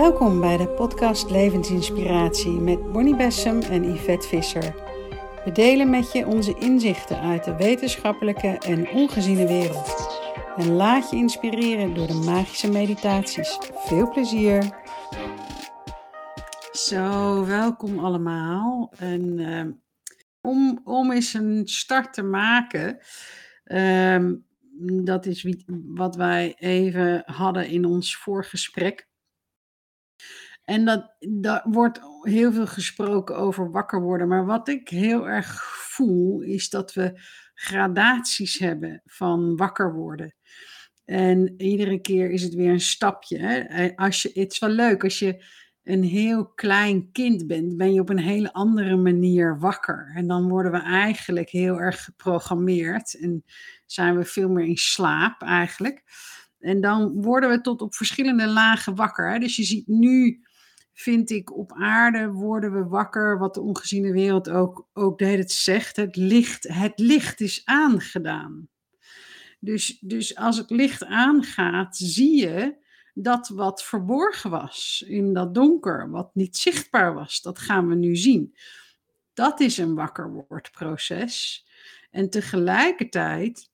Welkom bij de podcast Levensinspiratie met Bonnie Bessem en Yvette Visser. We delen met je onze inzichten uit de wetenschappelijke en ongeziene wereld. En laat je inspireren door de magische meditaties. Veel plezier! Zo, welkom allemaal. En uh, om, om eens een start te maken, uh, dat is wat wij even hadden in ons voorgesprek. En dat, wordt heel veel gesproken over wakker worden. Maar wat ik heel erg voel, is dat we gradaties hebben van wakker worden. En iedere keer is het weer een stapje. Hè? Als je, het is wel leuk als je een heel klein kind bent, ben je op een hele andere manier wakker. En dan worden we eigenlijk heel erg geprogrammeerd en zijn we veel meer in slaap eigenlijk. En dan worden we tot op verschillende lagen wakker. Dus je ziet nu vind ik, op aarde worden we wakker, wat de ongeziene wereld ook, ook de hele zegt. Het licht, het licht is aangedaan. Dus, dus als het licht aangaat, zie je dat wat verborgen was in dat donker, wat niet zichtbaar was, dat gaan we nu zien. Dat is een wakker wordproces. En tegelijkertijd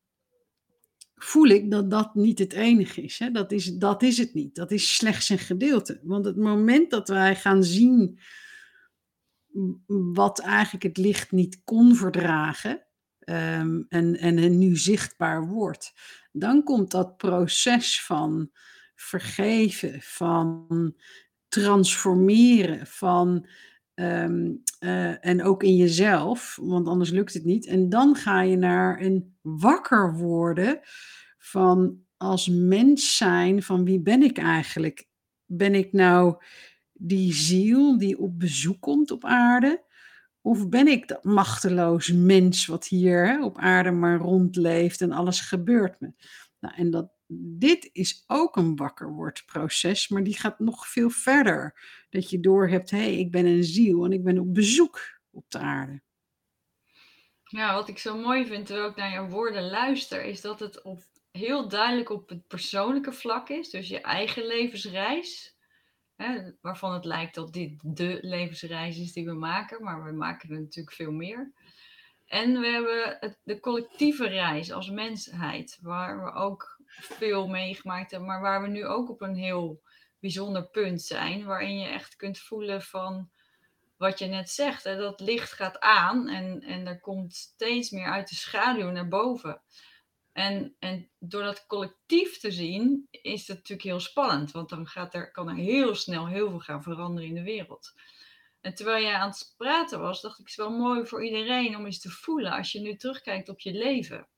voel ik dat dat niet het enige is. Hè? Dat, is dat is het niet. Dat is slechts een gedeelte. Want het moment dat wij gaan zien wat eigenlijk het licht niet kon verdragen um, en, en nu zichtbaar wordt, dan komt dat proces van vergeven, van transformeren, van um, uh, en ook in jezelf, want anders lukt het niet. En dan ga je naar een wakker worden van als mens zijn, van wie ben ik eigenlijk? Ben ik nou die ziel die op bezoek komt op aarde? Of ben ik dat machteloos mens wat hier hè, op aarde maar rondleeft en alles gebeurt me? Nou, en dat, dit is ook een wakker proces, maar die gaat nog veel verder. Dat je doorhebt, hé, hey, ik ben een ziel en ik ben op bezoek op de aarde. Ja, wat ik zo mooi vind terwijl ik naar jouw woorden luister, is dat het op, heel duidelijk op het persoonlijke vlak is. Dus je eigen levensreis, hè, waarvan het lijkt dat dit de levensreis is die we maken, maar we maken er natuurlijk veel meer. En we hebben het, de collectieve reis als mensheid, waar we ook veel meegemaakt hebben, maar waar we nu ook op een heel bijzonder punt zijn, waarin je echt kunt voelen van wat je net zegt, hè, dat licht gaat aan en, en er komt steeds meer uit de schaduw naar boven. En, en door dat collectief te zien, is dat natuurlijk heel spannend, want dan gaat er, kan er heel snel heel veel gaan veranderen in de wereld. En terwijl jij aan het praten was, dacht ik, het is wel mooi voor iedereen om eens te voelen als je nu terugkijkt op je leven.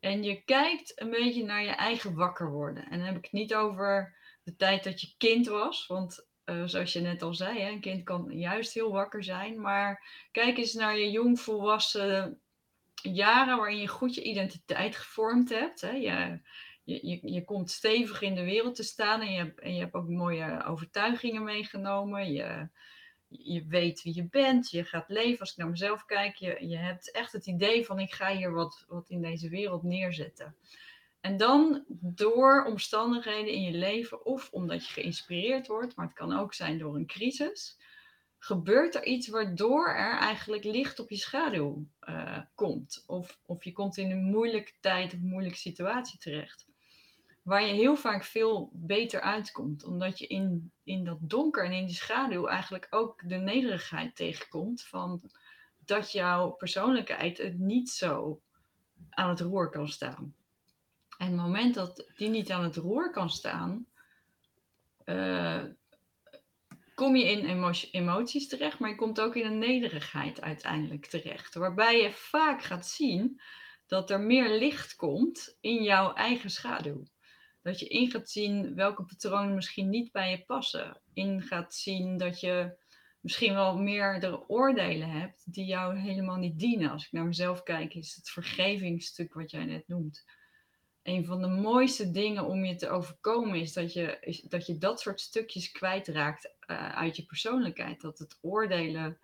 En je kijkt een beetje naar je eigen wakker worden. En dan heb ik het niet over de tijd dat je kind was, want uh, zoals je net al zei, hè, een kind kan juist heel wakker zijn. Maar kijk eens naar je jongvolwassen jaren waarin je goed je identiteit gevormd hebt. Hè. Je, je, je, komt stevig in de wereld te staan en je, en je hebt ook mooie overtuigingen meegenomen. Je, je weet wie je bent, je gaat leven. Als ik naar mezelf kijk, je, je hebt echt het idee van ik ga hier wat, wat in deze wereld neerzetten. En dan door omstandigheden in je leven, of omdat je geïnspireerd wordt, maar het kan ook zijn door een crisis, gebeurt er iets waardoor er eigenlijk licht op je schaduw uh, komt. Of, of je komt in een moeilijke tijd of moeilijke situatie terecht. Waar je heel vaak veel beter uitkomt. Omdat je in, in dat donker en in die schaduw eigenlijk ook de nederigheid tegenkomt. Van dat jouw persoonlijkheid het niet zo aan het roer kan staan. En het moment dat die niet aan het roer kan staan, uh, kom je in emoties terecht, maar je komt ook in een nederigheid uiteindelijk terecht. Waarbij je vaak gaat zien dat er meer licht komt in jouw eigen schaduw. Dat je in gaat zien welke patronen misschien niet bij je passen. In gaat zien dat je misschien wel meerdere oordelen hebt die jou helemaal niet dienen. Als ik naar mezelf kijk, is het vergevingsstuk wat jij net noemt een van de mooiste dingen om je te overkomen is dat je, dat, soort stukjes kwijtraakt uh, uit je persoonlijkheid. Dat het oordelen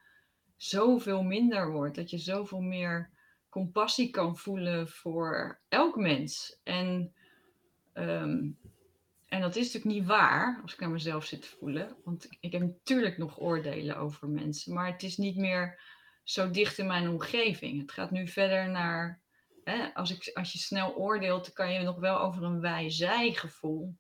zoveel minder wordt. Dat je zoveel meer compassie kan voelen voor elk mens. En, um, en dat is natuurlijk niet waar, als ik naar mezelf zit te voelen. Want ik heb natuurlijk nog oordelen over mensen. Maar het is niet meer zo dicht in mijn omgeving. Het gaat nu verder naar. Hè, als, ik, als je snel oordeelt, kan je nog wel over een wij-zij-gevoel.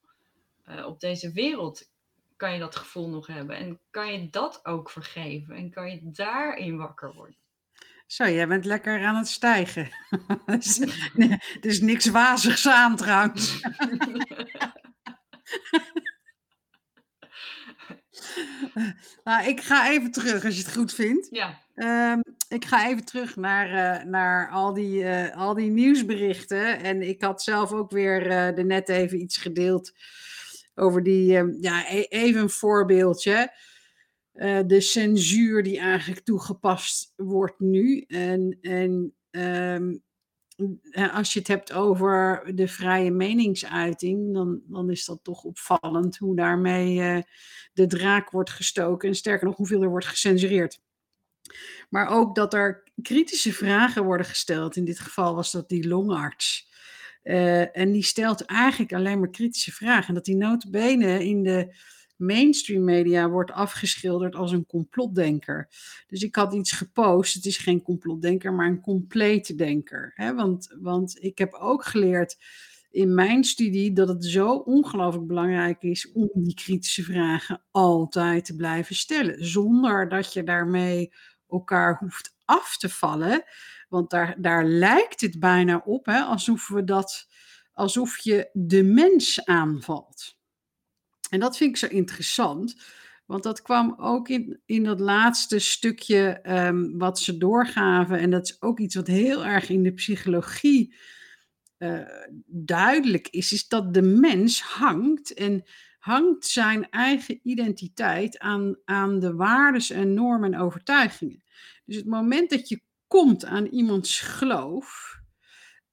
Uh, op deze wereld kan je dat gevoel nog hebben. En kan je dat ook vergeven. En kan je daarin wakker worden. Zo, jij bent lekker aan het stijgen. er is niks wazigs aan trouwens. nou, ik ga even terug als je het goed vindt. Ja. Ehm, ik ga even terug naar, uh, naar al, die, uh, al die nieuwsberichten. En ik had zelf ook weer uh, er net even iets gedeeld over die. Ehm, ja, e even een voorbeeldje. De censuur die eigenlijk toegepast wordt nu. En, en um, als je het hebt over de vrije meningsuiting, dan, dan is dat toch opvallend hoe daarmee uh, de draak wordt gestoken. En sterker nog, hoeveel er wordt gecensureerd. Maar ook dat er kritische vragen worden gesteld. In dit geval was dat die longarts. En die stelt eigenlijk alleen maar kritische vragen. En dat die notabene in de mainstream media wordt afgeschilderd als een complotdenker. Dus ik had iets gepost. Het is geen complotdenker, maar een complete denker. Hè? Want, want ik heb ook geleerd in mijn studie dat het zo ongelooflijk belangrijk is om die kritische vragen altijd te blijven stellen. Zonder dat je daarmee elkaar hoeft af te vallen. Want daar, daar lijkt het bijna op, hè, alsof we dat, alsof je de mens aanvalt. En dat vind ik zo interessant, want dat kwam ook in, in dat laatste stukje um, wat ze doorgaven. En dat is ook iets wat heel erg in de psychologie uh, duidelijk is, is dat de mens hangt en hangt zijn eigen identiteit aan, aan de waardes en normen en overtuigingen. Dus het moment dat je komt aan iemands geloof,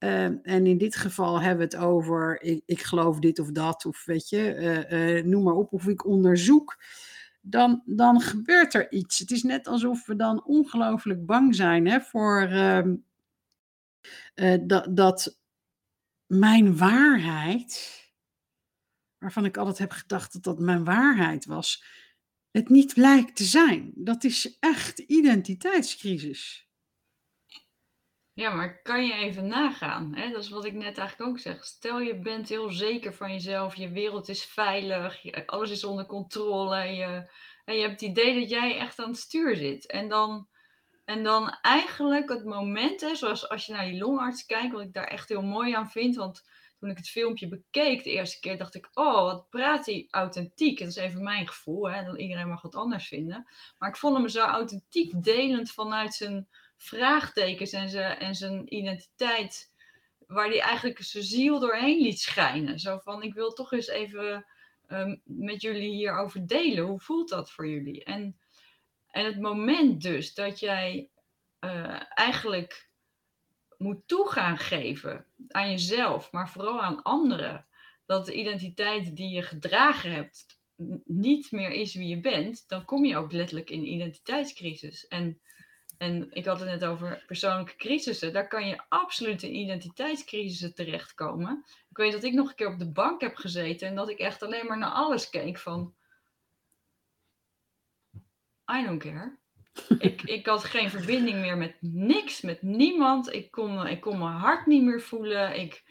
Ehm, en in dit geval hebben we het over, ik, ik geloof dit of dat, of weet je, uh, uh, noem maar op, of ik onderzoek. Dan, dan gebeurt er iets. Het is net alsof we dan ongelooflijk bang zijn hè, voor uh, dat, dat mijn waarheid, waarvan ik altijd heb gedacht dat dat mijn waarheid was, het niet blijkt te zijn. Dat is echt identiteitscrisis. Ja, maar kan je even nagaan? Hè? Dat is wat ik net eigenlijk ook zeg. Stel je bent heel zeker van jezelf, je wereld is veilig, alles is onder controle en je, en je hebt het idee dat jij echt aan het stuur zit. En dan, en dan eigenlijk het moment, hè, zoals als je naar die longarts kijkt, wat ik daar echt heel mooi aan vind, want toen ik het filmpje bekeek de eerste keer, dacht ik, oh, wat praat hij authentiek. Dat is even mijn gevoel, hè? iedereen mag wat anders vinden. Maar ik vond hem zo authentiek delend vanuit zijn vraagtekens en zijn, en zijn identiteit, waar hij eigenlijk zijn ziel doorheen liet schijnen. Zo van, ik wil toch eens even um, met jullie hierover delen. Hoe voelt dat voor jullie? En, en het moment dus dat jij uh, eigenlijk moet toegaan geven aan jezelf, maar vooral aan anderen, dat de identiteit die je gedragen hebt niet meer is wie je bent, dan kom je ook letterlijk in identiteitscrisis. En en ik had het net over persoonlijke crisissen. Daar kan je absoluut in identiteitscrisissen terechtkomen. Ik weet dat ik nog een keer op de bank heb gezeten en dat ik echt alleen maar naar alles keek van. I don't care. ik, ik had geen verbinding meer met niks, met niemand. Ik kon, ik kon mijn hart niet meer voelen. Ik,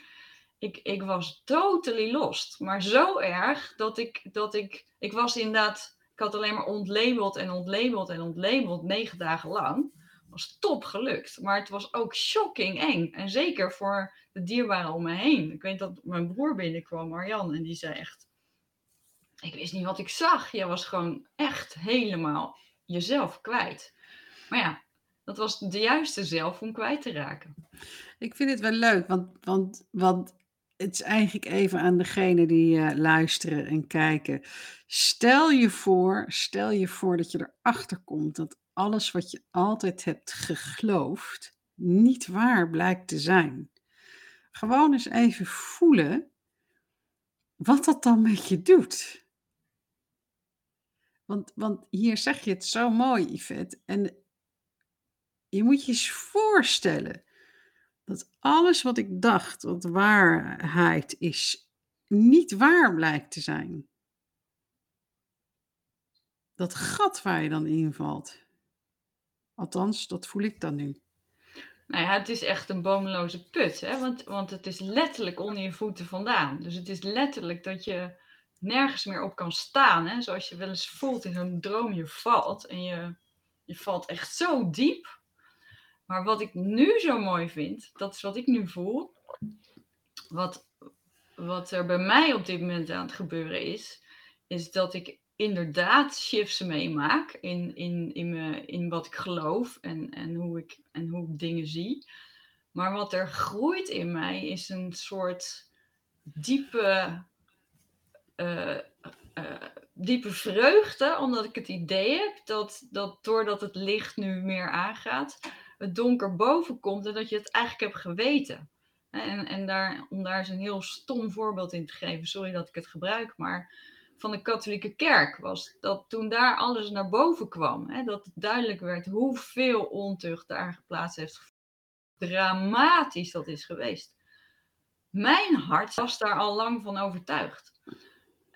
ik, ik was totally lost. Maar zo erg dat ik, dat ik, ik was inderdaad, ik had alleen maar ontlabeld en ontlabeld en ontlabeld negen dagen lang was top gelukt. Maar het was ook shocking eng. En zeker voor de dierbaren om me heen. Ik weet dat mijn broer binnenkwam, Marjan, en die zei echt... Ik wist niet wat ik zag. Je was gewoon echt helemaal jezelf kwijt. Maar ja, dat was de juiste zelf om kwijt te raken. Ik vind het wel leuk, want, want, want het is eigenlijk even aan degene die uh, luisteren en kijken. Stel je voor, stel je voor dat je erachter komt dat alles wat je altijd hebt geloofd niet waar blijkt te zijn. Gewoon eens even voelen wat dat dan met je doet. Want, want hier zeg je het zo mooi, Yvette. En je moet je eens voorstellen dat alles wat ik dacht wat waarheid is, niet waar blijkt te zijn. Dat gat waar je dan invalt. Althans, dat voel ik dan nu. Nou ja, het is echt een boomloze put, hè? Want, want het is letterlijk onder je voeten vandaan. Dus het is letterlijk dat je nergens meer op kan staan. Hè? Zoals je wel eens voelt in zo'n droom, je valt en je, je valt echt zo diep. Maar wat ik nu zo mooi vind, dat is wat ik nu voel. Wat, wat er bij mij op dit moment aan het gebeuren is, is dat ik inderdaad shifts meemaak in, in, in, me, in wat ik geloof en, en, hoe ik, en hoe ik dingen zie. Maar wat er groeit in mij is een soort diepe, uh, uh, diepe vreugde, omdat ik het idee heb dat, dat doordat het licht nu meer aangaat, het donker boven komt en dat je het eigenlijk hebt geweten. En, en daar, om daar eens een heel stom voorbeeld in te geven, sorry dat ik het gebruik, maar van de katholieke kerk was dat toen daar alles naar boven kwam, hè, dat het duidelijk werd hoeveel ontucht daar geplaatst heeft. Dramatisch dat is geweest. Mijn hart was daar al lang van overtuigd.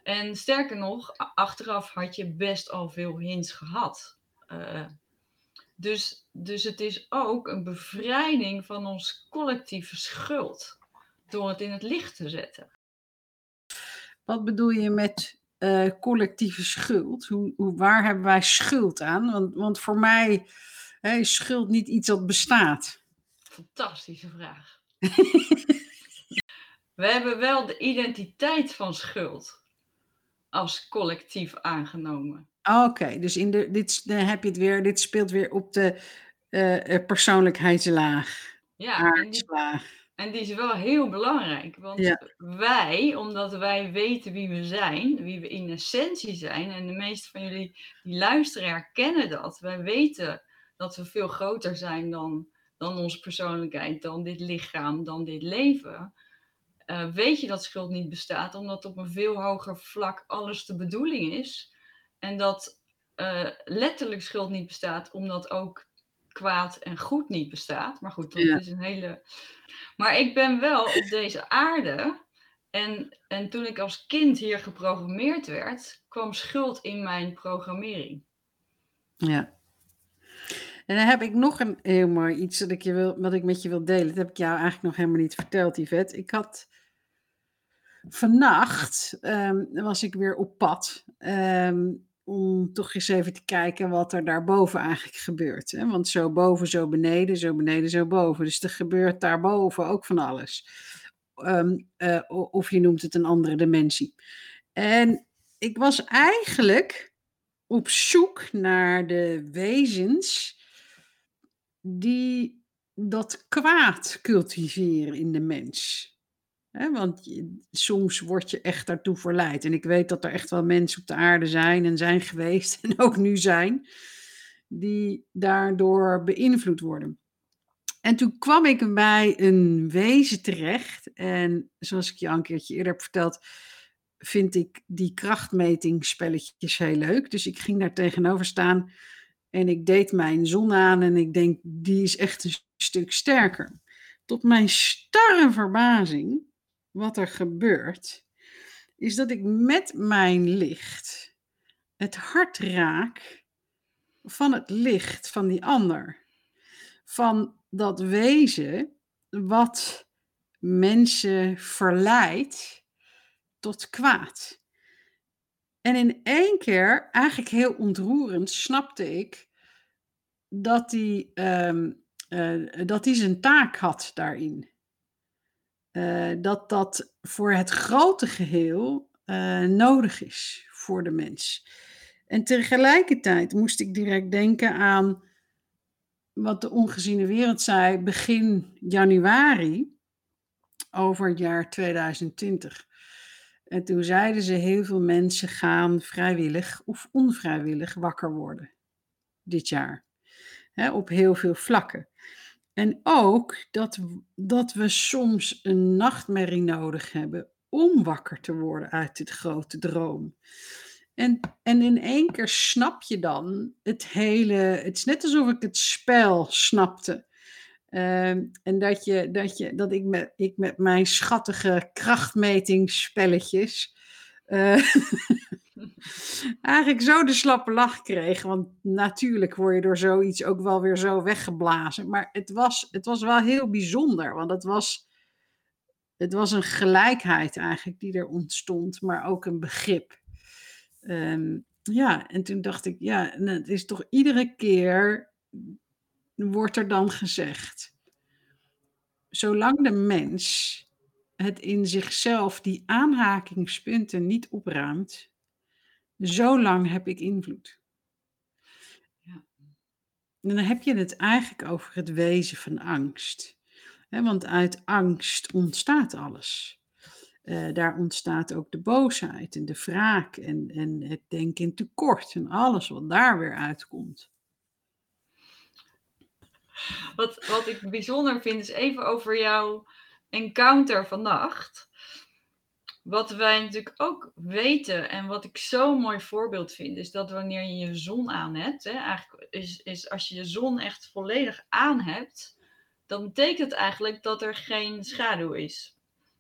En sterker nog, achteraf had je best al veel hints gehad. Uh, dus, dus het is ook een bevrijding van ons collectieve schuld door het in het licht te zetten. Wat bedoel je met uh, collectieve schuld? Hoe, hoe, waar hebben wij schuld aan? Want, want voor mij hè, is schuld niet iets dat bestaat. Fantastische vraag. We hebben wel de identiteit van schuld als collectief aangenomen. Oké, dus in de, dit, dan heb je het weer, dit speelt weer op de uh, persoonlijkheidslaag. Ja, die, en die, is wel heel belangrijk. Want wij, omdat wij weten wie we zijn, wie we in essentie zijn, en de meeste van jullie die luisteren herkennen dat. Wij weten dat we veel groter zijn dan, dan onze persoonlijkheid, dan dit lichaam, dan dit leven. Uh, weet je dat schuld niet bestaat, omdat op een veel hoger vlak alles de bedoeling is. En dat uh, letterlijk schuld niet bestaat, omdat ook kwaad en goed niet bestaat. Maar goed, dat is een hele. Maar ik ben wel op deze aarde. En, en toen ik als kind hier geprogrammeerd werd, kwam schuld in mijn programmering. Ja. En dan heb ik nog een heel mooi iets dat ik je wil, wat ik met je wil delen. Dat heb ik jou eigenlijk nog helemaal niet verteld, Yvette. Ik had vannacht um, was ik weer op pad. Um, om toch eens even te kijken wat er daarboven eigenlijk gebeurt. Hè? Want zo boven, zo beneden, zo beneden, zo boven. Dus er gebeurt daarboven ook van alles. Um, uh, of je noemt het een andere dimensie. En ik was eigenlijk op zoek naar de wezens die dat kwaad cultiveren in de mens want soms word je echt daartoe verleid. En ik weet dat er echt wel mensen op de aarde zijn en zijn geweest en ook nu zijn, die daardoor beïnvloed worden. En toen kwam ik bij een wezen terecht. En zoals ik je al een keertje eerder heb verteld, vind ik die krachtmetingspelletjes heel leuk. Dus ik ging daar tegenover staan en ik deed mijn zon aan en ik denk, die is echt een stuk sterker. Tot mijn starre verbazing wat er gebeurt, is dat ik met mijn licht het hart raak van het licht van die ander. Van dat wezen wat mensen verleidt tot kwaad. En in één keer, eigenlijk heel ontroerend, snapte ik dat hij, um, uh, dat zijn taak had daarin. Uh, dat dat voor het grote geheel uh, nodig is voor de mens. En tegelijkertijd moest ik direct denken aan wat de ongeziene wereld zei begin januari over het jaar 2020. En toen zeiden ze heel veel mensen gaan vrijwillig of onvrijwillig wakker worden dit jaar. Op heel veel vlakken. En ook dat, dat we soms een nachtmerrie nodig hebben om wakker te worden uit dit grote droom. En, en in één keer snap je dan het hele. Het is net alsof ik het spel snapte. Ehm, en dat, je, dat, je, dat ik, met, ik met mijn schattige krachtmetingsspelletjes uh, eigenlijk zo de slappe lach kreeg. Want natuurlijk word je door zoiets ook wel weer zo weggeblazen. Maar het was, het was wel heel bijzonder, want het was, het was een gelijkheid eigenlijk die er ontstond, maar ook een begrip. Um, ja, en toen dacht ik, ja, het is toch iedere keer wordt er dan gezegd. Zolang de mens het in zichzelf die aanhakingspunten niet opruimt, zolang heb ik invloed. Ja. En dan heb je het eigenlijk over het wezen van angst. want uit angst ontstaat alles. Uh, daar ontstaat ook de boosheid en de wraak en, en het denken in tekort en alles wat daar weer uitkomt. Wat, wat ik bijzonder vind is even over jouw encounter vannacht. Wat wij natuurlijk ook weten en wat ik zo'n mooi voorbeeld vind, is dat wanneer je je zon aan hebt, hè, eigenlijk is, is als je je zon echt volledig aan hebt, dan betekent het eigenlijk dat er geen schaduw is.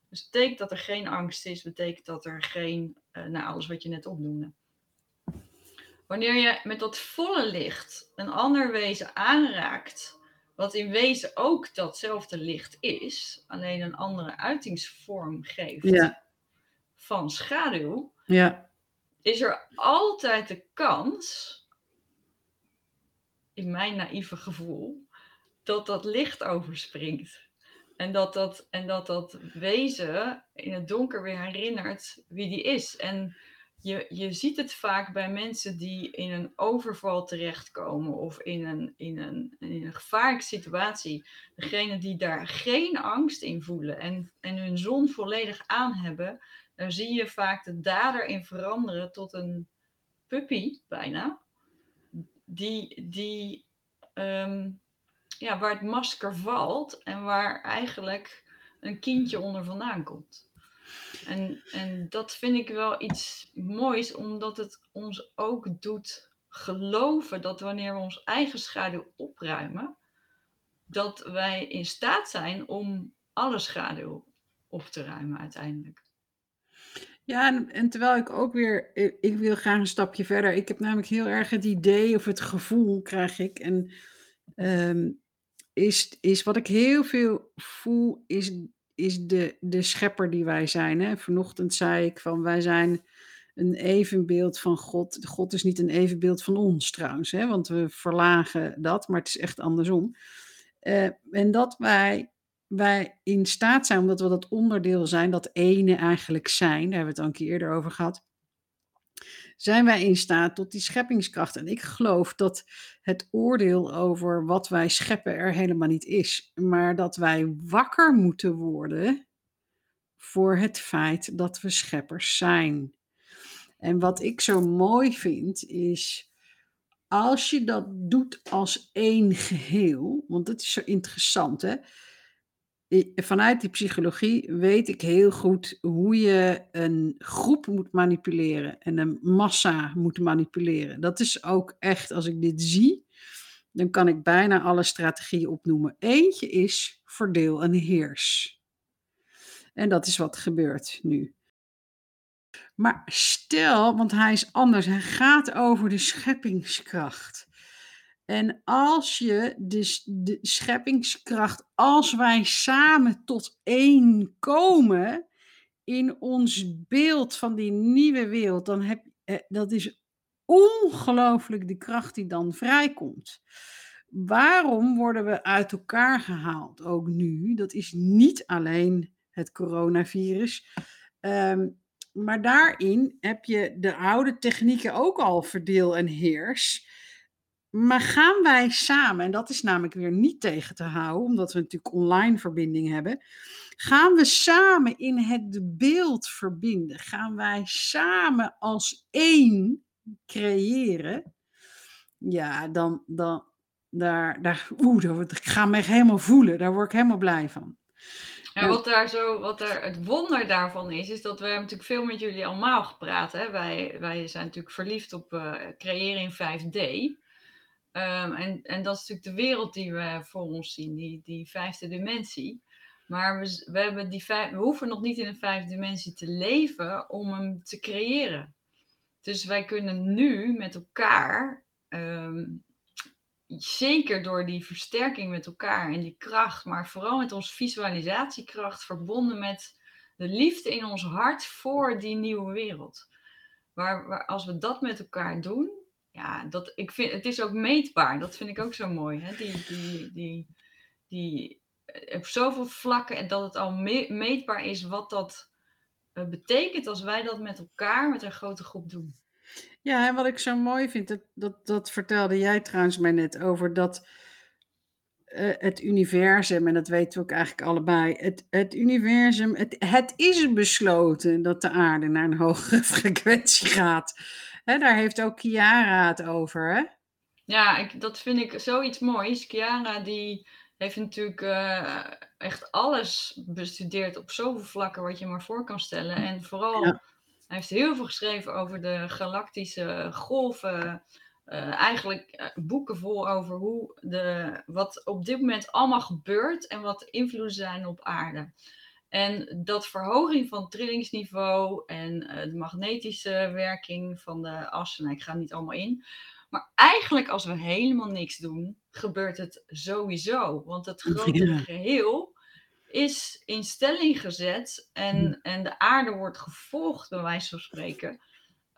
Dus het betekent dat er geen angst is, betekent dat er geen, uh, nou alles wat je net opnoemde. Wanneer je met dat volle licht een ander wezen aanraakt, wat in wezen ook datzelfde licht is, alleen een andere uitingsvorm geeft ja. Van schaduw, ja. is er altijd de kans, in mijn naïeve gevoel, dat dat licht overspringt. En dat dat, en dat dat wezen in het donker weer herinnert wie die is. En je, je ziet het vaak bij mensen die in een overval terechtkomen of in een, in een, in een gevaarlijke situatie. Degene die daar geen angst in voelen en, en hun zon volledig aan hebben, daar zie je vaak de dader in veranderen tot een puppy bijna. Die, die ehm, ja, waar het masker valt en waar eigenlijk een kindje onder vandaan komt. En, en dat vind ik wel iets moois, omdat het ons ook doet geloven dat wanneer we ons eigen schaduw opruimen, dat wij in staat zijn om alle schaduw op te ruimen uiteindelijk. Ja, en, terwijl ik ook weer, ik, wil graag een stapje verder. Ik heb namelijk heel erg het idee of het gevoel krijg ik. En ehm, is, is wat ik heel veel voel, is is de, de schepper die wij zijn. Hè? Vanochtend zei ik van wij zijn een evenbeeld van God. God is niet een evenbeeld van ons trouwens, hè? want we verlagen dat, maar het is echt andersom. Uh, en dat wij, wij in staat zijn, omdat we dat onderdeel zijn, dat ene eigenlijk zijn, daar hebben we het al een keer eerder over gehad, zijn wij in staat tot die scheppingskracht. En ik geloof dat het oordeel over wat wij scheppen er helemaal niet is, maar dat wij wakker moeten worden voor het feit dat we scheppers zijn. En wat ik zo mooi vind is, als je dat doet als één geheel, want dat is zo interessant hè vanuit die psychologie weet ik heel goed hoe je een groep moet manipuleren en een massa moet manipuleren. Dat is ook echt, als ik dit zie, dan kan ik bijna alle strategieën opnoemen. Eentje is verdeel en heers. En dat is wat gebeurt nu. Maar stel, want hij is anders, hij gaat over de scheppingskracht. En als je dus de scheppingskracht, als wij samen tot één komen in ons beeld van die nieuwe wereld, dan heb eh, dat is ongelooflijk de kracht die dan vrijkomt. Waarom worden we uit elkaar gehaald ook nu? Dat is niet alleen het coronavirus. Um, maar daarin heb je de oude technieken ook al verdeel en heers. Maar gaan wij samen, en dat is namelijk weer niet tegen te houden, omdat we natuurlijk online verbinding hebben, gaan we samen in het beeld verbinden? Gaan wij samen als één creëren? Ja, dan, dan daar, daar, oeh, daar, ik ga me helemaal voelen, daar word ik helemaal blij van. Ja, wat daar zo, wat er het wonder daarvan is, is dat we hebben natuurlijk veel met jullie allemaal gepraat. Hè? Wij, wij zijn natuurlijk verliefd op uh, creëren in 5D. Ehm, en, en dat is natuurlijk de wereld die we voor ons zien, die, die vijfde dimensie. Maar we, we, hebben die we hoeven nog niet in een vijfde dimensie te leven om hem te creëren. Dus wij kunnen nu met elkaar, ehm, zeker door die versterking met elkaar en die kracht, maar vooral met onze visualisatiekracht, verbonden met de liefde in ons hart voor die nieuwe wereld. Waar, als we dat met elkaar doen, ja, dat, ik vind, het is ook meetbaar. Dat vind ik ook zo mooi. Hè? Die, die, die, die, op zoveel vlakken en dat het al meetbaar is wat dat uh, betekent als wij dat met elkaar, met een grote groep doen. Ja, en wat ik zo mooi vind, dat, dat, dat vertelde jij trouwens mij net over dat uh, het universum, en dat weten we ook eigenlijk allebei, het, het universum, het, het is besloten dat de aarde naar een hogere frequentie gaat. Hè, daar heeft ook Chiara het over, hè? Ja, ik, dat vind ik zoiets moois. Chiara die heeft natuurlijk uh, echt alles bestudeerd op zoveel vlakken wat je maar voor kan stellen. En vooral, hij heeft heel veel geschreven over de galactische golven. Uh, eigenlijk uh, boeken vol over hoe de, wat op dit moment allemaal gebeurt en wat invloeden zijn op aarde. En dat verhoging van het trillingsniveau en de magnetische werking van de assen, nou, ik ga niet allemaal in, maar eigenlijk als we helemaal niks doen, gebeurt het sowieso. Want het grote geheel is in stelling gezet en, hm. en de aarde wordt gevolgd, bij wijze van spreken.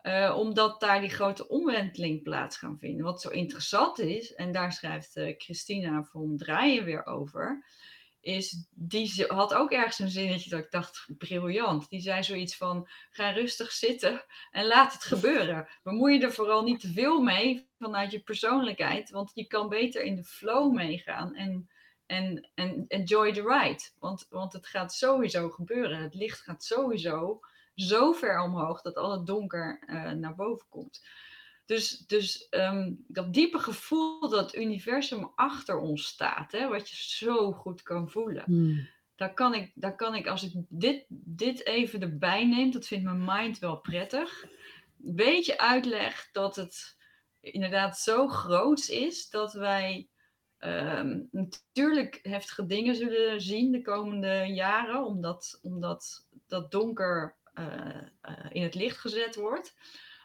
Uh, omdat daar die grote omwenteling plaats gaan vinden. Wat zo interessant is, en daar schrijft uh, Christina van Draaien weer over, is, die had ook ergens een zinnetje dat ik dacht, briljant. Die zei zoiets van, ga rustig zitten en laat het gebeuren. Bemoei je er vooral niet te veel mee vanuit je persoonlijkheid, want je kan beter in de flow meegaan en, en, en enjoy the ride. Want, want het gaat sowieso gebeuren. Het licht gaat sowieso zo ver omhoog dat al het donker uh, naar boven komt. Dus, dus um, dat diepe gevoel dat het universum achter ons staat, hè, wat je zo goed kan voelen. Hmm. Daar, kan ik, daar kan ik, als ik dit, dit even erbij neem, dat vindt mijn mind wel prettig, een beetje uitleg dat het inderdaad zo groot is dat wij um, natuurlijk heftige dingen zullen zien de komende jaren, omdat, omdat dat donker uh, uh, in het licht gezet wordt.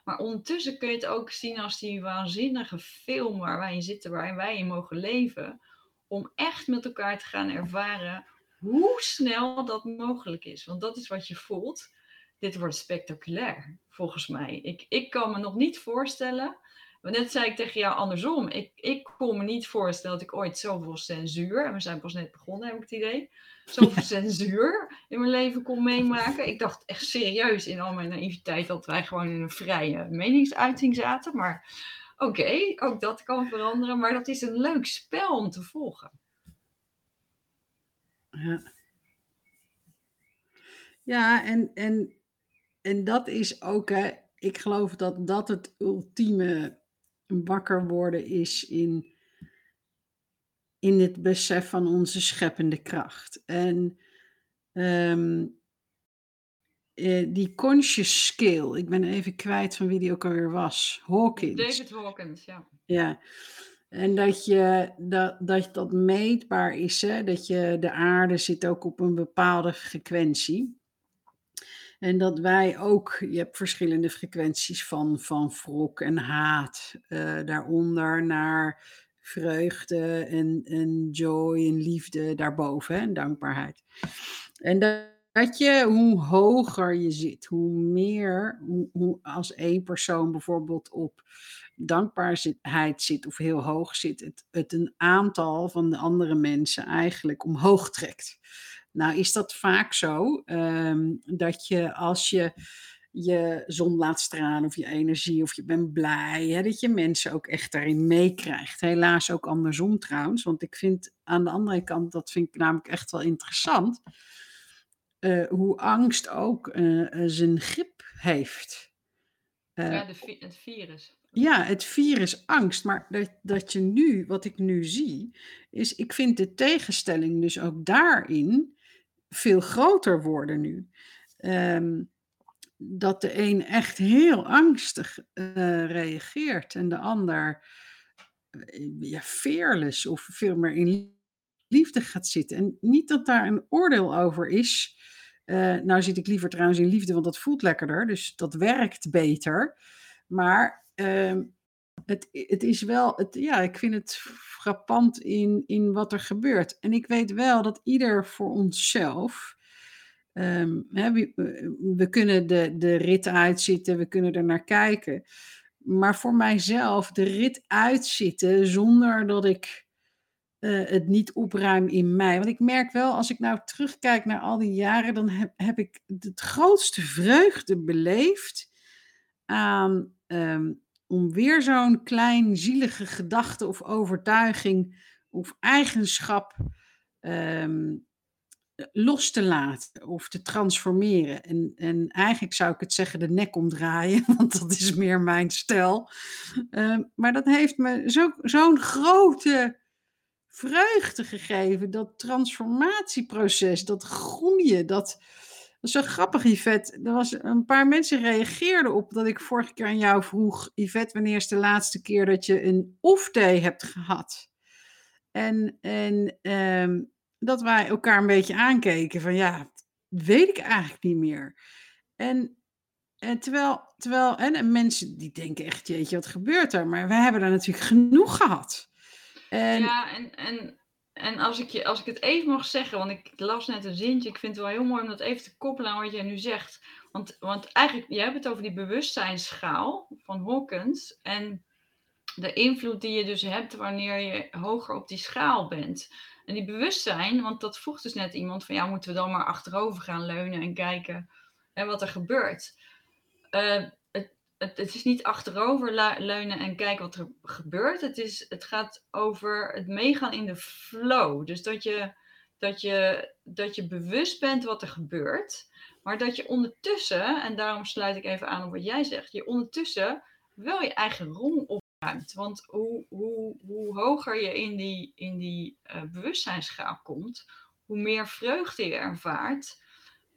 Maar ondertussen kun je het ook zien als die waanzinnige film waar wij in zitten, waarin wij in mogen leven. Om echt met elkaar te gaan ervaren hoe snel dat mogelijk is. Want dat is wat je voelt. Dit wordt spectaculair, volgens mij. Ik, ik kan me nog niet voorstellen Net zei ik tegen jou andersom. Ik, ik kon me niet voorstellen dat ik ooit zoveel censuur, en we zijn pas net begonnen, heb ik het idee, zoveel censuur in mijn leven kon meemaken. Ik dacht echt serieus in al mijn naïviteit dat wij gewoon in een vrije meningsuiting zaten. Maar oké, ook dat kan veranderen. Maar dat is een leuk spel om te volgen. Ja, ja en, en, en dat is ook, hè, ik geloof dat dat het ultieme wakker worden is in, in het besef van onze scheppende kracht. En um, die conscious skill, ik ben even kwijt van wie die ook alweer was, Hawkins. David Hawkins, ja. Ja, en dat je dat, dat, dat meetbaar is, hè? dat je de aarde zit ook op een bepaalde frequentie. En dat wij ook, je hebt verschillende frequenties van, van wrok en haat, uh, daaronder naar vreugde en, en joy en liefde daarboven en dankbaarheid. En dat, dat je, hoe hoger je zit, hoe meer, hoe, hoe, als één persoon bijvoorbeeld op dankbaarheid zit of heel hoog zit, het, het een aantal van de andere mensen eigenlijk omhoog trekt. Nou is dat vaak zo ehm, dat je als je je zon laat stralen of je energie of je bent blij, hè, dat je mensen ook echt daarin meekrijgt. Helaas ook andersom trouwens, want ik vind aan de andere kant, dat vind ik namelijk echt wel interessant, uh, hoe angst ook uh, zijn grip heeft. ja, de, het virus. Ja, het virus angst. Maar dat, dat je nu, wat ik nu zie, is ik vind de tegenstelling dus ook daarin veel groter worden nu. Um, dat de een echt heel angstig uh, reageert en de ander eh, ja, fearless of veel meer in liefde gaat zitten. En niet dat daar een oordeel over is. Eh, nou zit ik liever trouwens in liefde, want dat voelt lekkerder. Dus dat werkt beter. Maar ehm, het, het is wel, het, ja, ik vind het frappant in, in wat er gebeurt. En ik weet wel dat ieder voor onszelf. ehm, hè, we, kunnen de, de rit uitzitten, we kunnen er naar kijken. Maar voor mijzelf de rit uitzitten zonder dat ik eh, het niet opruim in mij. Want ik merk wel, als ik nou terugkijk naar al die jaren, dan heb, heb ik het grootste vreugde beleefd aan ehm, om weer zo'n klein zielige gedachte of overtuiging of eigenschap ehm, los te laten of te transformeren. En, en eigenlijk zou ik het zeggen de nek omdraaien, want dat is meer mijn stijl. Ehm, maar dat heeft me zo, zo'n grote vreugde gegeven, dat transformatieproces, dat groeien, dat... Is zo grappig, Yvette. Er was een paar mensen reageerden op dat ik vorige keer aan jou vroeg, Yvette, wanneer is de laatste keer dat je een off-day hebt gehad? En, en ehm, dat wij elkaar een beetje aankeken van ja, weet ik eigenlijk niet meer. En, en terwijl, terwijl en, en mensen die denken echt, jeetje, wat gebeurt er? Maar we hebben er natuurlijk genoeg gehad. En, Ja, en, en, en als, ik je, als ik het even mag zeggen, want ik las net een zintje, ik vind het wel heel mooi om dat even te koppelen aan wat jij nu zegt. Want, want eigenlijk, jij hebt het over die bewustzijnsschaal van Hawkins en de invloed die je dus hebt wanneer je hoger op die schaal bent. En die bewustzijn, want dat vroeg dus net iemand van ja, moeten we dan maar achterover gaan leunen en kijken hè, wat er gebeurt. Eh, het, het, is niet achterover leunen en kijken wat er gebeurt. Het, is, het gaat over het meegaan in de flow. Dus dat je, dat, je, dat je bewust bent wat er gebeurt. Maar dat je ondertussen, en daarom sluit ik even aan op wat jij zegt, je ondertussen wel je eigen rol opruimt. Want hoe, hoe, hoe hoger je in die, in die eh, bewustzijnsschaal komt, hoe meer vreugde je ervaart.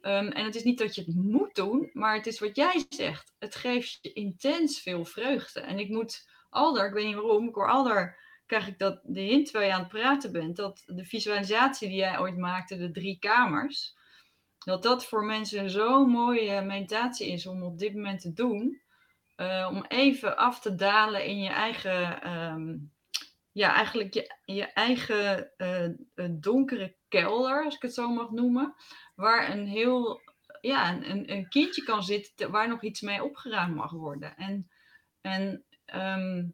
Ehm, en het is niet dat je het moet doen, maar het is wat jij zegt. Het geeft je intens veel vreugde. En ik moet Alder, ik weet niet waarom, ik hoor Alder, krijg ik dat de hint terwijl je aan het praten bent, dat de visualisatie die jij ooit maakte, de drie kamers, dat dat voor mensen zo'n mooie meditatie is om op dit moment te doen. Eh, om even af te dalen in je eigen, ehm, ja, eigenlijk je, je eigen eh, eh, donkere kelder, als ik het zo mag noemen. Waar een heel, ja, een, een- kindje kan zitten te- waar nog iets mee opgeruimd mag worden. En, en ehm,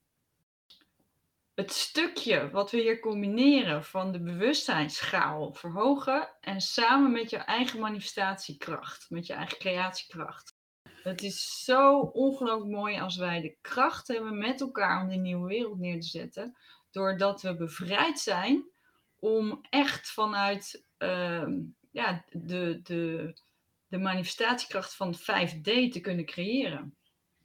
het stukje wat we hier combineren van de bewustzijnsschaal verhogen en samen met je eigen manifestatiekracht, met je eigen creatiekracht. Het is zo ongelooflijk mooi als wij de kracht hebben met elkaar om die nieuwe wereld neer te zetten, doordat we bevrijd zijn om echt vanuit ehm, ja, de, de, de manifestatiekracht van 5D te kunnen creëren.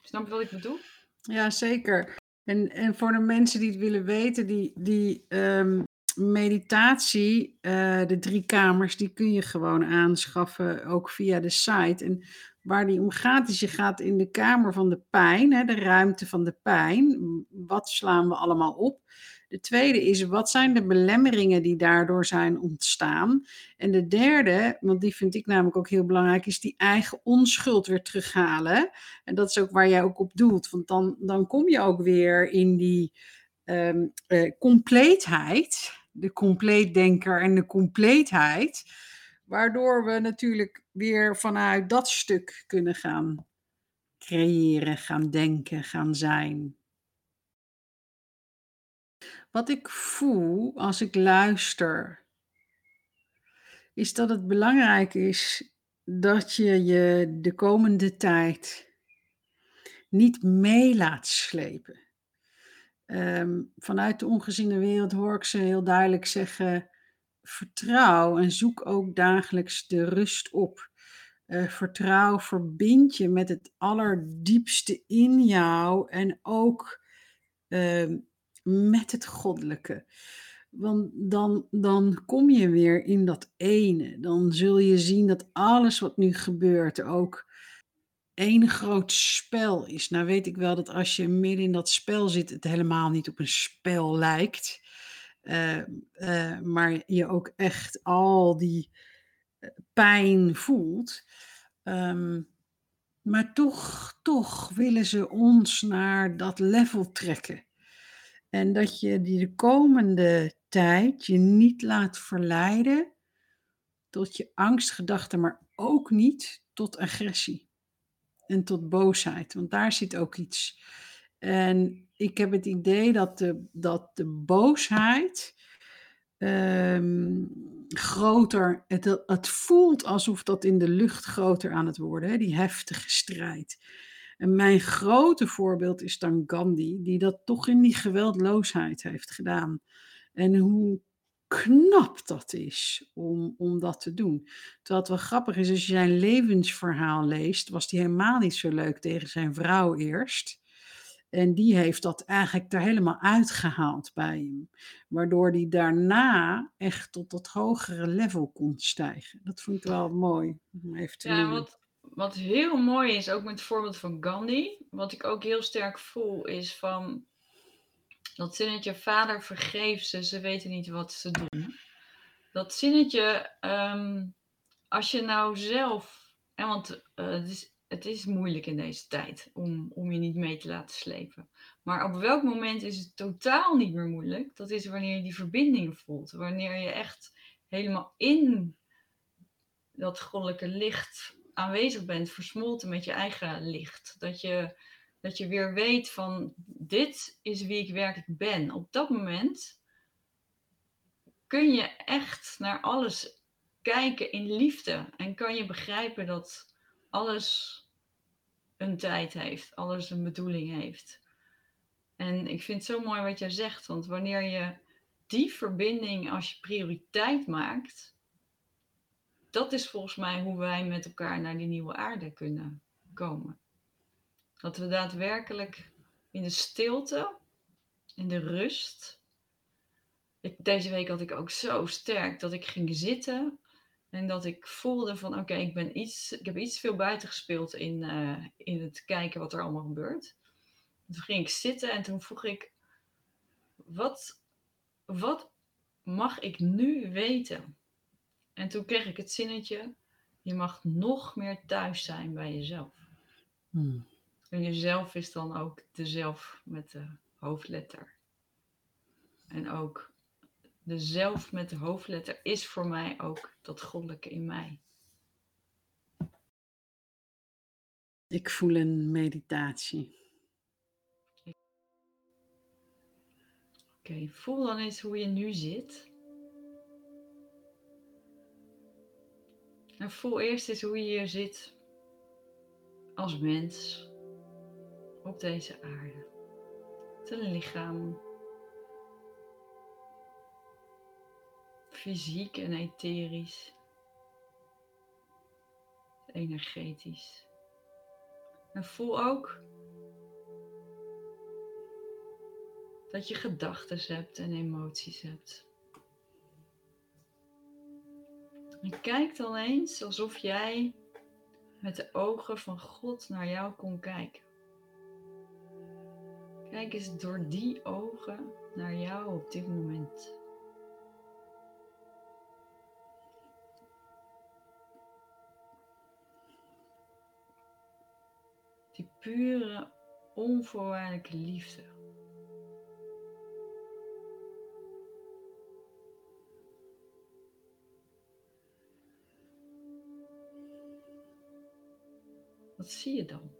Snap je wat ik bedoel? Ja, zeker. En, en voor de mensen die het willen weten, die, die ehm, meditatie, eh, de drie kamers, die kun je gewoon aanschaffen, ook via de site. En waar die om gaat, is je gaat in de kamer van de pijn, hè, de ruimte van de pijn. Wat slaan we allemaal op? De tweede is, wat zijn de belemmeringen die daardoor zijn ontstaan? En de derde, want die vind ik namelijk ook heel belangrijk, is die eigen onschuld weer terughalen. En dat is ook waar jij ook op doelt. Want dan, dan kom je ook weer in die ehm, eh, compleetheid. De compleetdenker en de compleetheid. Waardoor we natuurlijk weer vanuit dat stuk kunnen gaan creëren, gaan denken, gaan zijn. Wat ik voel als ik luister, is dat het belangrijk is dat je je de komende tijd niet mee laat slepen. Ehm, vanuit de ongeziene wereld hoor ik ze heel duidelijk zeggen: vertrouw en zoek ook dagelijks de rust op. Eh, vertrouw, verbind je met het allerdiepste in jou en ook ehm, met het goddelijke. Want dan, dan kom je weer in dat ene. Dan zul je zien dat alles wat nu gebeurt ook één groot spel is. Nou weet ik wel dat als je midden in dat spel zit, het helemaal niet op een spel lijkt. Uh, uh, maar je ook echt al die eh, pijn voelt. Um, maar toch, toch willen ze ons naar dat level trekken. En dat je die de komende tijd je niet laat verleiden tot je angstgedachten, maar ook niet tot agressie en tot boosheid, want daar zit ook iets. En ik heb het idee dat de, dat de boosheid um, groter, het, het voelt alsof dat in de lucht groter aan het worden, hè, die heftige strijd. En mijn grote voorbeeld is dan Gandhi, die dat toch in die geweldloosheid heeft gedaan. En hoe knap dat is om, om dat te doen. Terwijl het wel grappig is, als je zijn levensverhaal leest, was hij helemaal niet zo leuk tegen zijn vrouw eerst. En die heeft dat eigenlijk er helemaal uitgehaald bij hem. Waardoor hij daarna echt tot dat hogere level kon stijgen. Dat vond ik wel mooi om even te ja, wat, wat heel mooi is, ook met het voorbeeld van Gandhi. Wat ik ook heel sterk voel, is van dat zinnetje vader vergeef ze, ze weten niet wat ze doen. Dat zinnetje, ehm, als je nou zelf, en want uh, het, is, het is moeilijk in deze tijd om, om je niet mee te laten slepen. Maar op welk moment is het totaal niet meer moeilijk? Dat is wanneer je die verbinding voelt. Wanneer je echt helemaal in dat goddelijke licht aanwezig bent, versmolten met je eigen licht. Dat je dat je weer weet van dit is wie ik werkelijk ben. Op dat moment kun je echt naar alles kijken in liefde. En kan je begrijpen dat alles een tijd heeft, alles een bedoeling heeft. En ik vind het zo mooi wat jij zegt, want wanneer je die verbinding als je prioriteit maakt, dat is volgens mij hoe wij met elkaar naar die nieuwe aarde kunnen komen. Dat we daadwerkelijk in de stilte, in de rust. Ik, deze week had ik ook zo sterk dat ik ging zitten en dat ik voelde van oké, ik ben iets, ik heb iets veel buiten gespeeld in, uh, in het kijken wat er allemaal gebeurt. Toen ging ik zitten en toen vroeg ik, wat, wat mag ik nu weten? En toen kreeg ik het zinnetje, je mag nog meer thuis zijn bij jezelf. Hmm. En jezelf is dan ook de zelf met de hoofdletter. En ook de zelf met de hoofdletter is voor mij ook dat goddelijke in mij. Ik voel een meditatie. Oké, voel dan eens hoe je nu zit. En voel eerst eens hoe je hier zit als mens op deze aarde. Het een lichaam. Fysiek en etherisch. Energetisch. En voel ook dat je gedachten hebt en emoties hebt. En kijk dan eens alsof jij met de ogen van God naar jou kon kijken. Kijk eens door die ogen naar jou op dit moment. Die pure, onvoorwaardelijke liefde. Wat zie je dan?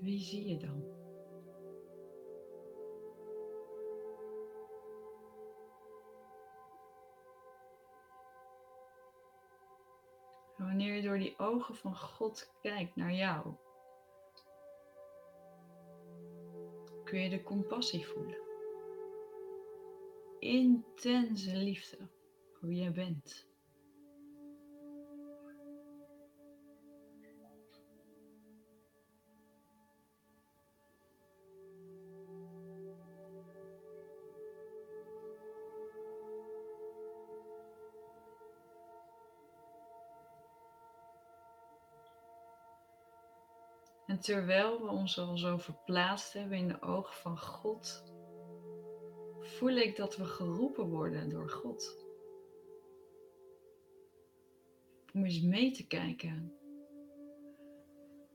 Wie zie je dan? wanneer je door die ogen van God kijkt naar jou, kun je de compassie voelen. Intense liefde voor wie jij bent. Terwijl we ons al zo verplaatst hebben in de ogen van God, voel ik dat we geroepen worden door God. Om eens mee te kijken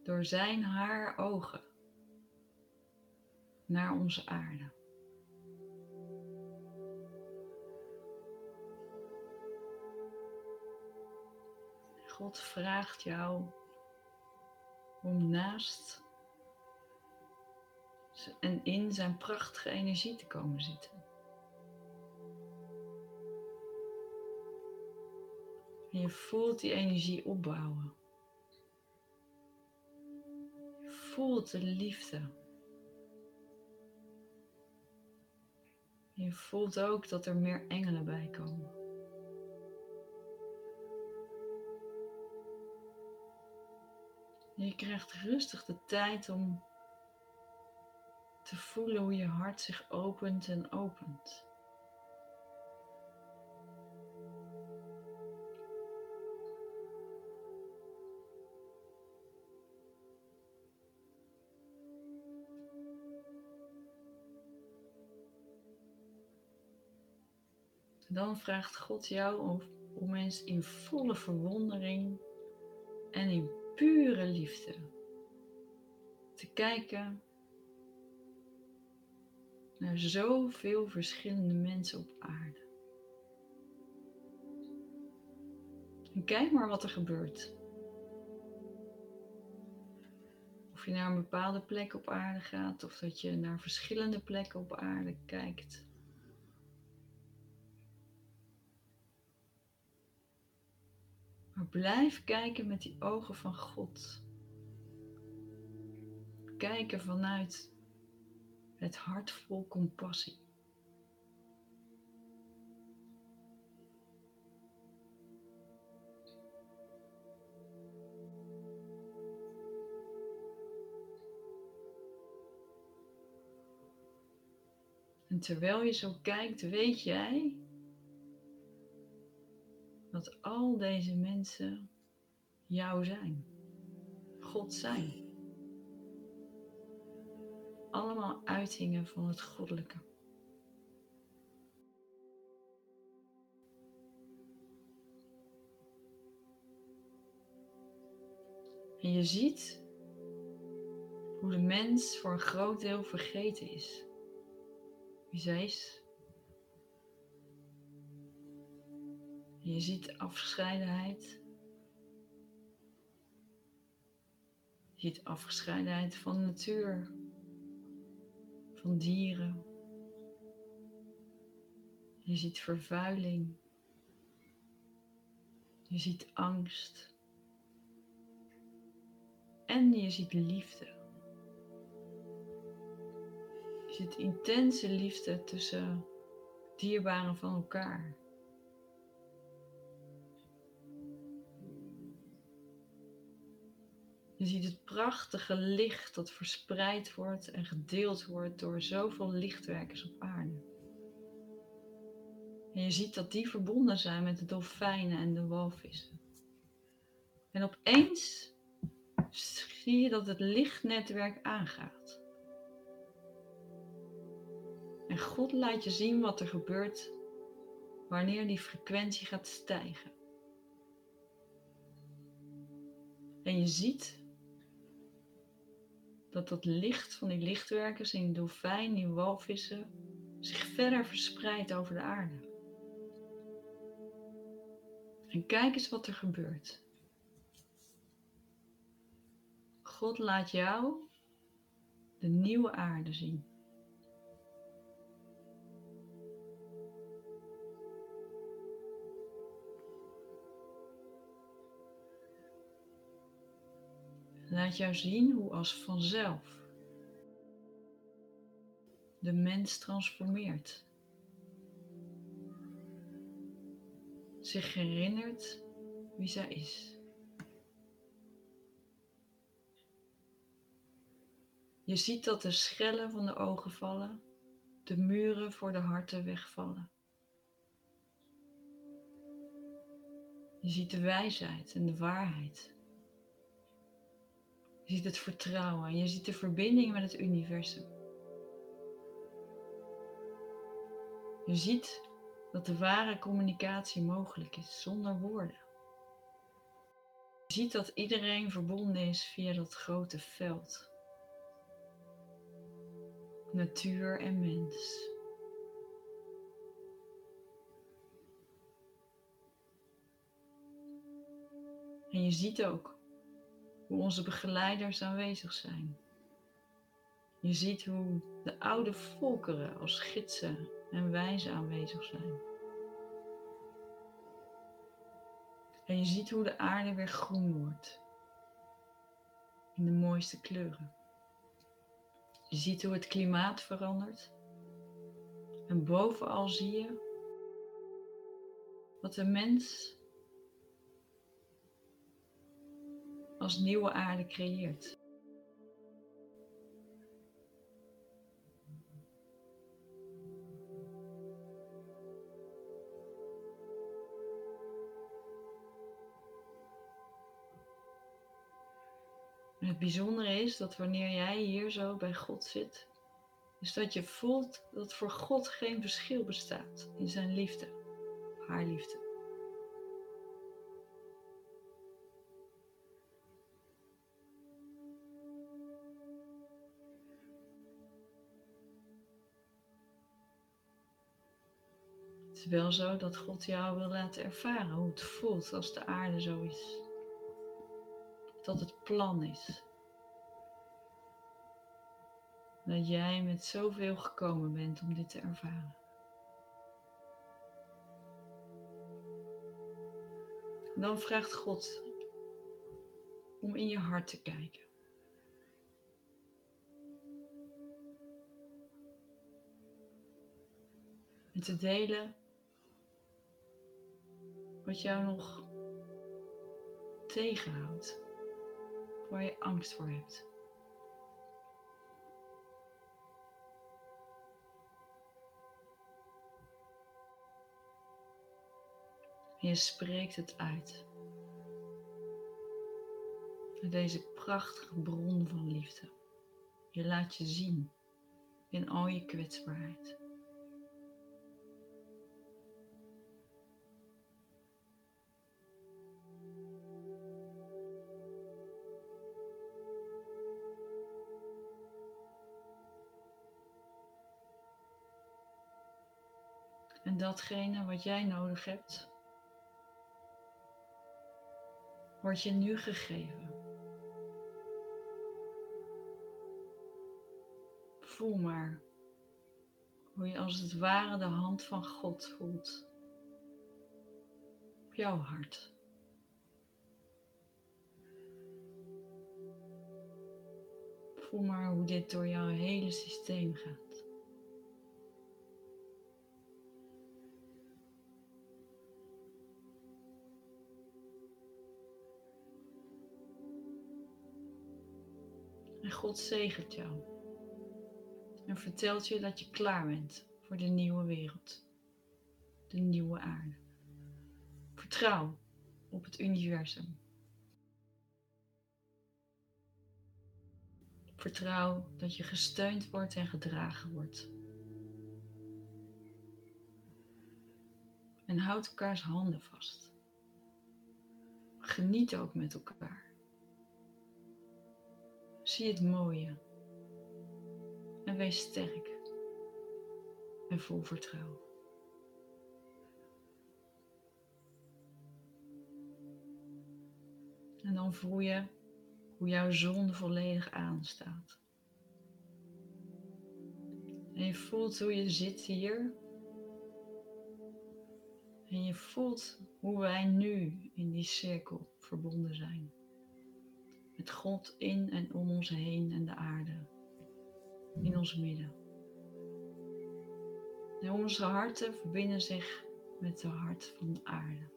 door zijn haar ogen naar onze aarde. God vraagt jou om naast en in zijn prachtige energie te komen zitten. En je voelt die energie opbouwen. Je voelt de liefde. Je voelt ook dat er meer engelen bij komen. Je krijgt rustig de tijd om te voelen hoe je hart zich opent en opent. Dan vraagt God jou om, om eens in volle verwondering en in pure liefde te kijken naar zoveel verschillende mensen op aarde. En kijk maar wat er gebeurt. Of je naar een bepaalde plek op aarde gaat of dat je naar verschillende plekken op aarde kijkt. Maar blijf kijken met die ogen van God. Kijken vanuit het hart vol compassie. En terwijl je zo kijkt, weet jij dat al deze mensen jou zijn. God zijn. Allemaal uitingen van het goddelijke. En je ziet hoe de mens voor een groot deel vergeten is. Wie zij is, Je ziet afgescheidenheid. Je ziet afgescheidenheid van natuur, van dieren. Je ziet vervuiling. Je ziet angst. En je ziet liefde. Je ziet intense liefde tussen dierbaren van elkaar. Je ziet het prachtige licht dat verspreid wordt en gedeeld wordt door zoveel lichtwerkers op aarde. En je ziet dat die verbonden zijn met de dolfijnen en de walvissen. En opeens zie je dat het lichtnetwerk aangaat. En God laat je zien wat er gebeurt wanneer die frequentie gaat stijgen. En je ziet dat dat licht van die lichtwerkers in dolfijn, die walvissen, zich verder verspreidt over de aarde. En kijk eens wat er gebeurt. God laat jou de nieuwe aarde zien. Laat jou zien hoe als vanzelf de mens transformeert. Zich herinnert wie zij is. Je ziet dat de schellen van de ogen vallen, de muren voor de harten wegvallen. Je ziet de wijsheid en de waarheid Je ziet het vertrouwen. Je ziet de verbinding met het universum. Je ziet dat de ware communicatie mogelijk is zonder woorden. Je ziet dat iedereen verbonden is via dat grote veld. Natuur en mens. En je ziet ook hoe onze begeleiders aanwezig zijn. Je ziet hoe de oude volkeren als gidsen en wijzen aanwezig zijn. En je ziet hoe de aarde weer groen wordt. In de mooiste kleuren. Je ziet hoe het klimaat verandert. En bovenal zie je wat de mens als nieuwe aarde creëert. Het bijzondere is dat wanneer jij hier zo bij God zit, is dat je voelt dat voor God geen verschil bestaat in zijn liefde, haar liefde. Is wel zo dat God jou wil laten ervaren hoe het voelt als de aarde zo is dat het plan is. Dat jij met zoveel gekomen bent om dit te ervaren. dan vraagt God om in je hart te kijken. En te delen wat jou nog tegenhoudt waar je angst voor hebt. Je spreekt het uit. Met deze prachtige bron van liefde. Je laat je zien in al je kwetsbaarheid. Datgene wat jij nodig hebt, wordt je nu gegeven. Voel maar hoe je als het ware de hand van God voelt op jouw hart. Voel maar hoe dit door jouw hele systeem gaat. God zegent jou. En vertelt je dat je klaar bent voor de nieuwe wereld. De nieuwe aarde. Vertrouw op het universum. Vertrouw dat je gesteund wordt en gedragen wordt. En houd elkaars handen vast. Geniet ook met elkaar. Zie het mooie. En wees sterk. En vol vertrouwen. En dan voel je hoe jouw zon volledig aanstaat. En je voelt hoe je zit hier. En je voelt hoe wij nu in die cirkel verbonden zijn met God in en om ons heen en de aarde in ons midden. En onze harten verbinden zich met de hart van de aarde.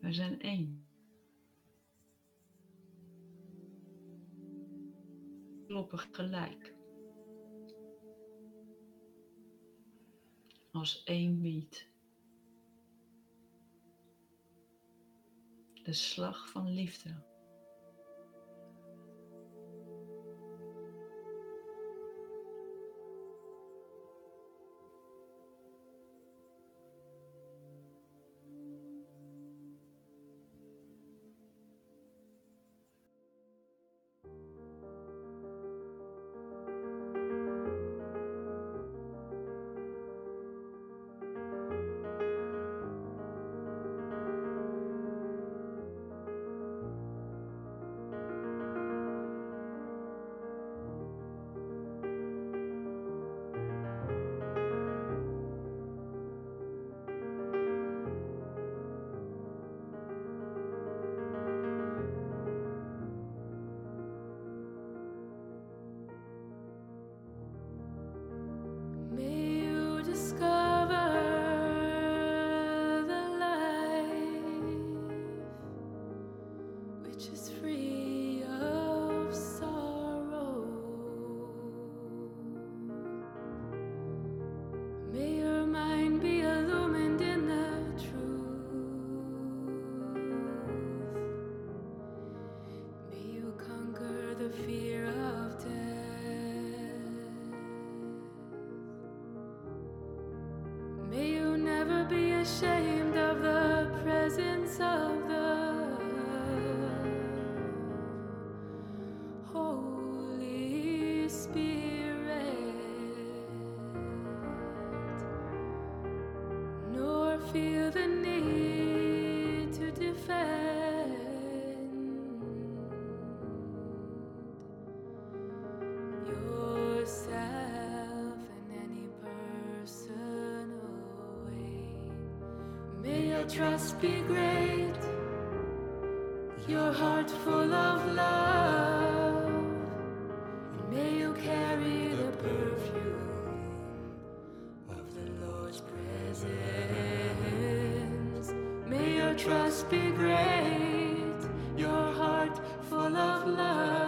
Wij zijn één. Kloppen gelijk. Als één wiet. de slag van liefde. May your trust be great, your heart full of love. And may you carry the perfume of the Lord's presence. May your trust be great, your heart full of love.